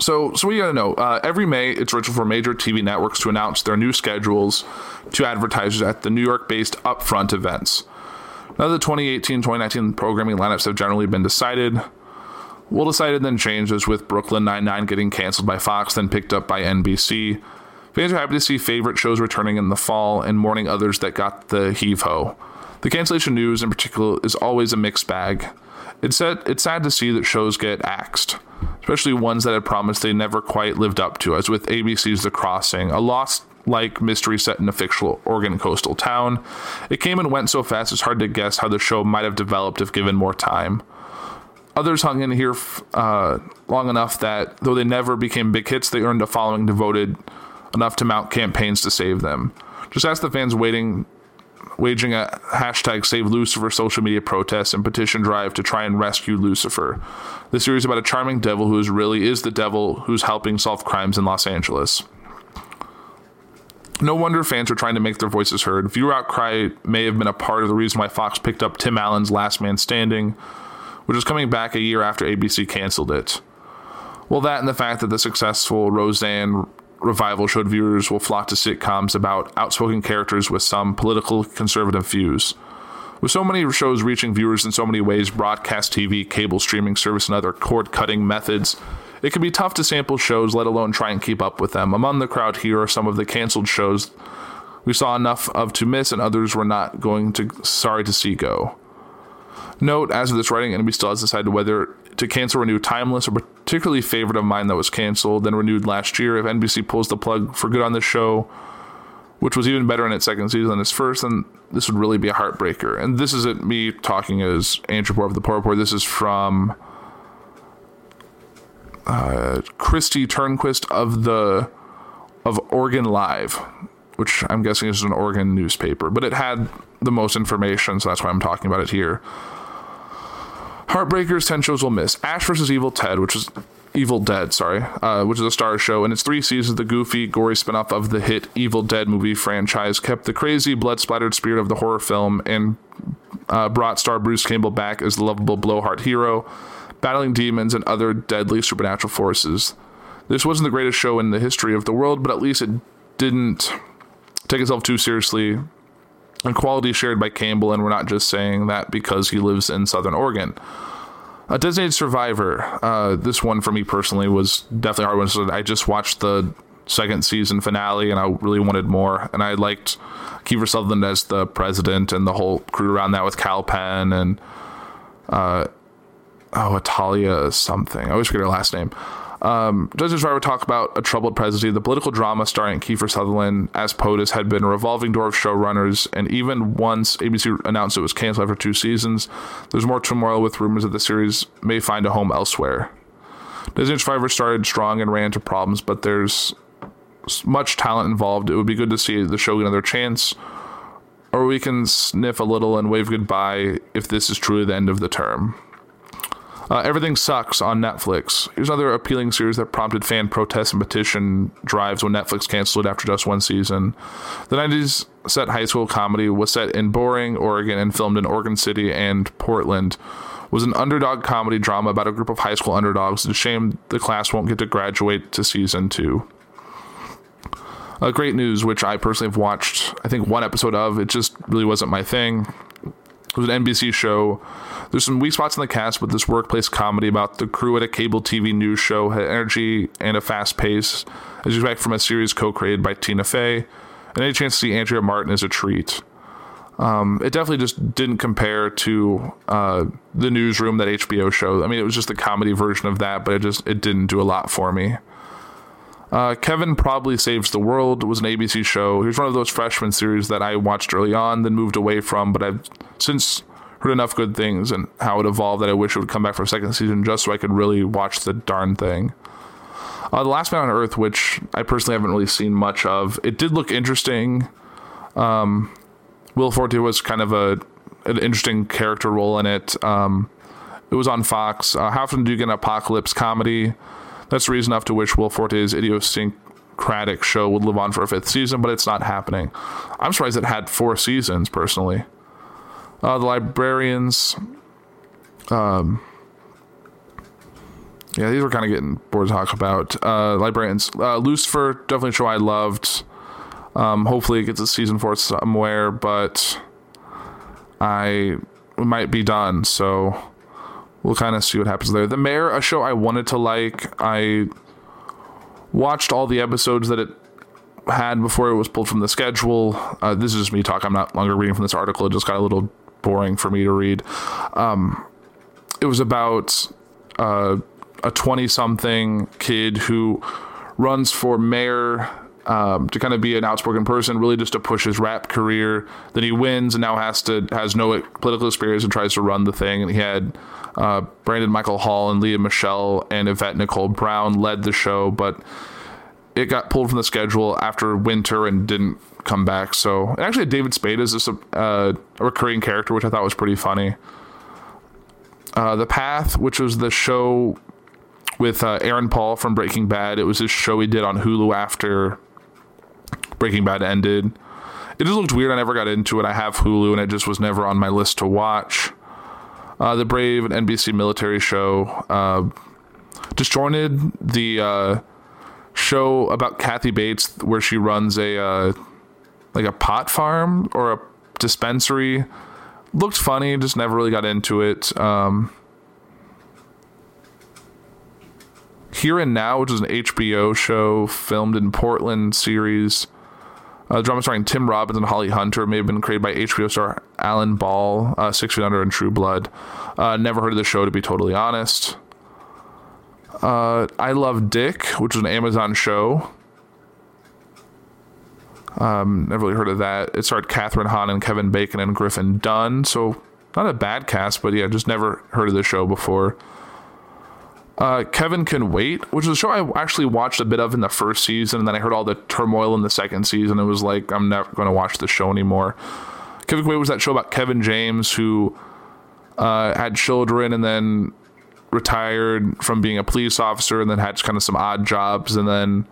so, so we got to know. Uh, every May, it's ritual for major TV networks to announce their new schedules to advertisers at the New York-based Upfront events. Now, the 2018-2019 programming lineups have generally been decided. Well decided then changes with Brooklyn Nine-Nine getting canceled by Fox, then picked up by NBC. Fans are happy to see favorite shows returning in the fall and mourning others that got the heave-ho. The cancellation news, in particular, is always a mixed bag. It's sad, it's sad to see that shows get axed, especially ones that had promised they never quite lived up to, as with ABC's The Crossing, a lost like mystery set in a fictional Oregon coastal town. It came and went so fast it's hard to guess how the show might have developed if given more time. Others hung in here uh, long enough that, though they never became big hits, they earned a following devoted enough to mount campaigns to save them. Just ask the fans waiting, waging a hashtag Save Lucifer social media protest and petition drive to try and rescue Lucifer. The series about a charming devil who is really is the devil who's helping solve crimes in Los Angeles. No wonder fans are trying to make their voices heard. Viewer outcry may have been a part of the reason why Fox picked up Tim Allen's Last Man Standing, which is coming back a year after ABC canceled it. Well, that and the fact that the successful Roseanne revival showed viewers will flock to sitcoms about outspoken characters with some political conservative views. With so many shows reaching viewers in so many ways broadcast TV, cable streaming service, and other cord cutting methods it can be tough to sample shows, let alone try and keep up with them. Among the crowd here are some of the canceled shows we saw enough of to miss, and others we're not going to sorry to see go. Note, as of this writing, NBC still has decided whether to cancel renew Timeless, a particularly favorite of mine that was canceled, then renewed last year. If NBC pulls the plug for good on this show, which was even better in its second season than its first, then this would really be a heartbreaker. And this isn't me talking as Andrew of the Poor Report. This is from uh, Kristi Turnquist of the of Oregon Live, which I'm guessing is an Oregon newspaper, but it had the most information, so that's why I'm talking about it here. Heartbreakers 10 shows will miss. Ash vs. Evil Ted, which is Evil Dead, sorry, uh, which is a Starz show, and its three seasons, the goofy, gory spinoff of the hit Evil Dead movie franchise, kept the crazy, blood splattered spirit of the horror film and uh, brought star Bruce Campbell back as the lovable blowhard hero, battling demons and other deadly supernatural forces. This wasn't the greatest show in the history of the world, but at least it didn't take itself too seriously. And quality shared by Campbell, and we're not just saying that because he lives in Southern Oregon. A Designated Survivor. Uh, this one for me personally was definitely hard one. So I just watched the second season finale, and I really wanted more. And I liked Kiefer Sutherland as the president, and the whole crew around that with Kal Penn and uh, oh, Italia something. I always forget her last name. Um, Judges Survivor talk about a troubled presidency, the political drama starring Kiefer Sutherland as POTUS had been a revolving door of showrunners, and even once ABC announced it was canceled after two seasons, there's more turmoil with rumors that the series may find a home elsewhere. Designated Survivor started strong and ran into problems, but there's much talent involved. It would be good to see the show get another chance, or we can sniff a little and wave goodbye if this is truly the end of the term. Uh, Everything Sucks on Netflix. Here's another appealing series that prompted fan protests and petition drives when Netflix canceled it after just one season. The 90s set high school comedy was set in Boring, Oregon, and filmed in Oregon City and Portland. Was an underdog comedy drama about a group of high school underdogs. It's a shame the class won't get to graduate to season two. Uh, great news, which I personally have watched, I think, one episode of. It just really wasn't my thing. Was an NBC show. There's some weak spots in the cast, but this workplace comedy about the crew at a cable TV news show had energy and a fast pace, as you expect from a series co-created by Tina Fey. And any chance to see Andrea Martin is a treat. Um, it definitely just didn't compare to uh, the newsroom that HBO show. I mean, it was just the comedy version of that, but it just it didn't do a lot for me. Uh, Kevin Probably Saves the World was an ABC show. He was one of those freshman series that I watched early on, then moved away from, but I've since heard enough good things and how it evolved that I wish it would come back for a second season just so I could really watch the darn thing. Uh, the Last Man on Earth, which I personally haven't really seen much of, it did look interesting. Um, Will Forte was kind of a an interesting character role in it. Um, it was on Fox. Uh, how often do you get an apocalypse comedy? That's reason enough to wish Will Forte's idiosyncratic show would live on for a fifth season, but it's not happening. I'm surprised it had four seasons, personally. Uh, the Librarians. Um, yeah, these were kind of getting bored to talk about. Uh, Librarians. Uh, Lucifer, definitely a show I loved. Um, hopefully it gets a season four somewhere, but I might be done, so we'll kind of see what happens there. The Mayor, a show I wanted to like. I watched all the episodes that it had before it was pulled from the schedule. Uh, this is just me talk. I'm not longer reading from this article. It just got a little boring for me to read. Um, it was about uh, a 20 something kid who runs for mayor um, to kind of be an outspoken person, really just to push his rap career. Then he wins and now has to has no political experience and tries to run the thing. And he had uh, Brandon Michael Hall and Lea Michele and Yvette Nicole Brown led the show, but it got pulled from the schedule after winter and didn't come back. So and actually, David Spade is a, uh, a recurring character, which I thought was pretty funny. Uh, the Path, which was the show with uh, Aaron Paul from Breaking Bad. It was this show he did on Hulu after Breaking Bad ended. It just looked weird. I never got into it. I have Hulu, and it just was never on my list to watch. Uh, the Brave, an NBC military show. Uh, Disjointed, the uh, show about Kathy Bates, where she runs a uh, like a pot farm or a dispensary. Looked funny, just never really got into it. Um, Here and Now, which is an HBO show filmed in Portland series. Uh, drama starring Tim Robbins and Holly Hunter may have been created by HBO star Alan Ball, uh, Six Feet Under and True Blood. Uh, never heard of the show, to be totally honest. Uh, I Love Dick, which was an Amazon show. Um, never really heard of that. It starred Kathryn Hahn and Kevin Bacon and Griffin Dunne. So not a bad cast, but yeah, just never heard of the show before. Uh, Kevin Can Wait, which is a show I actually watched a bit of in the first season, and then I heard all the turmoil in the second season. It was like I'm never going to watch the show anymore. Kevin Can Wait was that show about Kevin James who uh, had children and then retired from being a police officer, and then had kind of some odd jobs, and then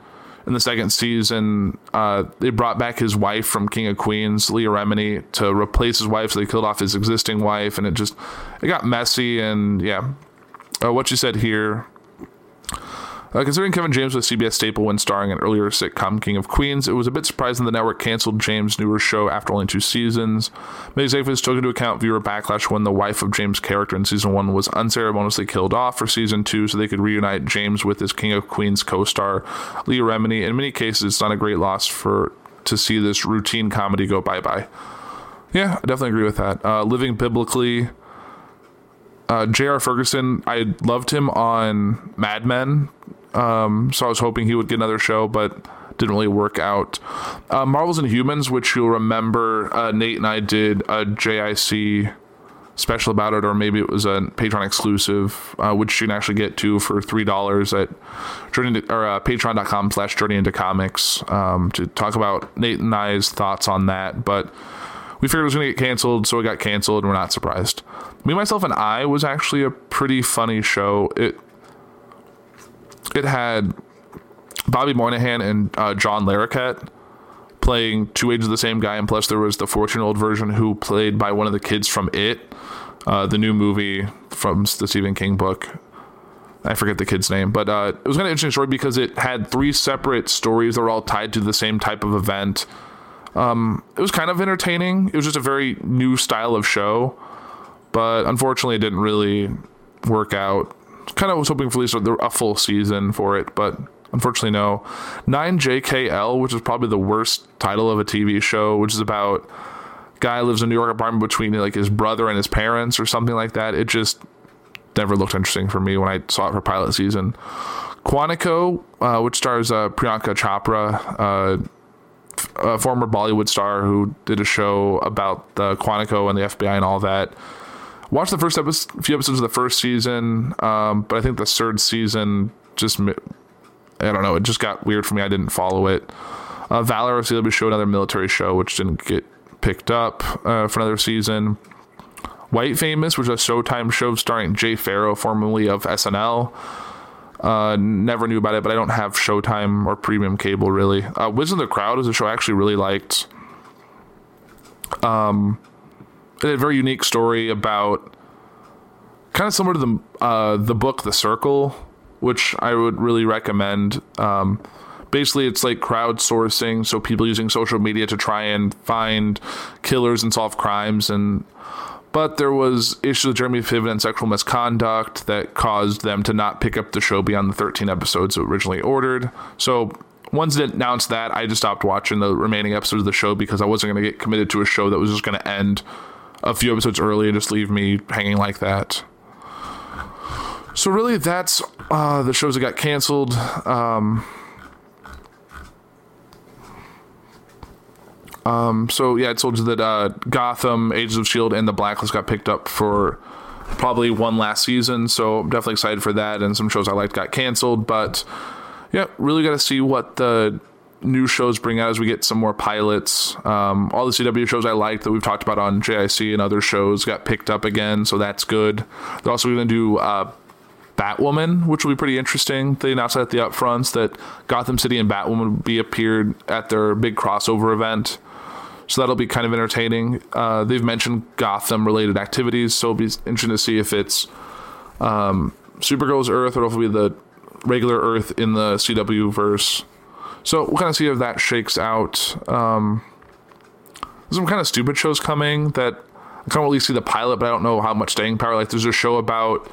in the second season, uh, they brought back his wife from King of Queens, Leah Remini, to replace his wife. So they killed off his existing wife, and it just it got messy. And yeah, uh, what you said here. Uh, considering Kevin James was a CBS staple when starring in earlier sitcom King of Queens, it was a bit surprising the network canceled James' newer show after only two seasons. Many executives took into account viewer backlash when the wife of James' character in season one was unceremoniously killed off for season two so they could reunite James with his King of Queens co-star Leah Remini. In many cases, it's not a great loss for to see this routine comedy go bye-bye. Yeah, I definitely agree with that. Uh, living biblically, uh, Jay R. Ferguson, I loved him on Mad Men, um, so I was hoping he would get another show, but didn't really work out. Uh, Marvel's Inhumans, which you'll remember, uh, Nate and I did a JIC special about it, or maybe it was a Patreon exclusive, uh, which you can actually get to for three dollars at journey to, or uh, patreon.com slash journey into comics um, to talk about Nate and I's thoughts on that. But we figured it was going to get canceled, so it got canceled, and we're not surprised. Me, myself, and I was actually a pretty funny show. It it had Bobby Moynihan and uh, John Larroquette playing two agents of the same guy, and plus there was the 14 year old version who played by one of the kids from It, uh, the new movie from the Stephen King book. I forget the kid's name, but uh, it was kind of interesting story because it had three separate stories that were all tied to the same type of event. Um, it was kind of entertaining. It was just a very new style of show, but unfortunately, it didn't really work out. Kind of was hoping for at least a full season for it, but unfortunately, no. 9JKL, which is probably the worst title of a TV show, which is about guy lives in a New York apartment between like his brother and his parents or something like that. It just never looked interesting for me when I saw it for pilot season. Quantico, uh, which stars uh, Priyanka Chopra, uh, a former Bollywood star who did a show about the Quantico and the FBI and all that. Watched the first episode, few episodes of the first season, um, but I think the third season just I don't know, it just got weird for me. I didn't follow it. Uh, Valor of CW show another military show, which didn't get picked up uh, for another season. White Famous, which is a Showtime show starring Jay Pharoah, formerly of SNL. Uh, never knew about it, but I don't have Showtime or premium cable really. Uh, Wisdom of the Crowd is a show I actually really liked. Um, it had a very unique story about kind of similar to the uh, the book The Circle, which I would really recommend. Um, basically, it's like crowdsourcing, so people using social media to try and find killers and solve crimes and but there was issues with Jeremy Piven and sexual misconduct that caused them to not pick up the show beyond the 13 episodes originally ordered. So once it announced that, I just stopped watching the remaining episodes of the show because I wasn't going to get committed to a show that was just going to end a few episodes early and just leave me hanging like that. So really, that's uh, the shows that got canceled. Um, Um, so yeah, I told you that uh, Gotham, Agents of Shield, and The Blacklist got picked up for probably one last season. So I'm definitely excited for that. And some shows I liked got canceled, but yeah, really got to see what the new shows bring out as we get some more pilots. Um, all the CW shows I liked that we've talked about on JIC and other shows got picked up again, so that's good. They're also going to do. Uh, Batwoman, which will be pretty interesting. They announced at the upfronts that Gotham City and Batwoman will be appeared at their big crossover event so that'll be kind of entertaining. Uh, they've mentioned Gotham related activities, so it'll be interesting to see if it's um, Supergirl's Earth or if it'll be the regular Earth in the CW verse. So we'll kind of see if that shakes out. Um, some kind of stupid shows coming that I can't really see the pilot, but I don't know how much staying power. Like there's a show about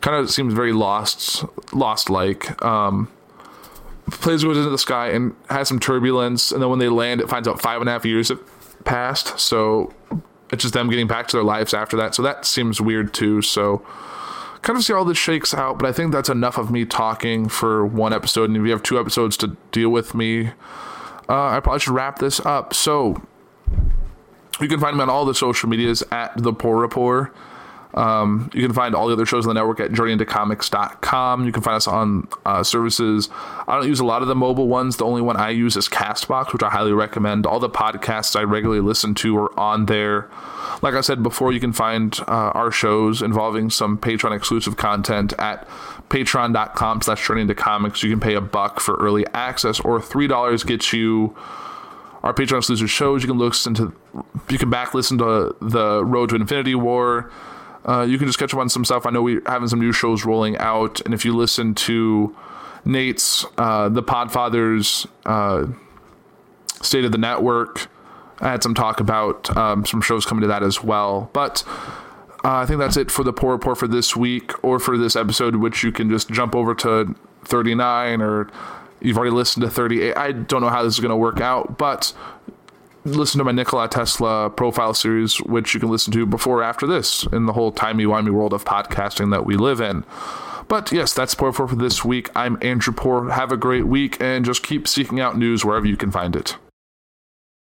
kind of seems very lost, lost like. Um, planes goes into the sky and has some turbulence, and then when they land, it finds out five and a half years have passed. So it's just them getting back to their lives after that. So that seems weird too. So kind kind of see how this shakes out. But I think that's enough of me talking for one episode. And if you have two episodes to deal with me, uh, I probably should wrap this up. So you can find me on all the social medias at the Poor Report. Um, you can find all the other shows on the network at journeyintocomics.com. You can find us on uh, services. I don't use a lot of the mobile ones. The only one I use is Castbox, which I highly recommend. All the podcasts I regularly listen to are on there. Like I said before, you can find uh, our shows involving some Patreon exclusive content at patreon.com slash journey into comics. You can pay a buck for early access, or $3 gets you our Patreon exclusive shows. You can listen to, you can back listen to the Road to Infinity War. Uh, you can just catch up on some stuff. I know we're having some new shows rolling out, and if you listen to Nate's uh, the Podfathers uh, State of the Network, I had some talk about um, some shows coming to that as well. But uh, I think that's it for the poor report for this week or for this episode, which you can just jump over to 39 or you've already listened to 38. I don't know how this is going to work out, but listen to my Nikola Tesla profile series, which you can listen to before or after this in the whole timey-wimey world of podcasting that we live in. But yes, that's Poor for this week. I'm Andrew Poor. Have a great week and just keep seeking out news wherever you can find it.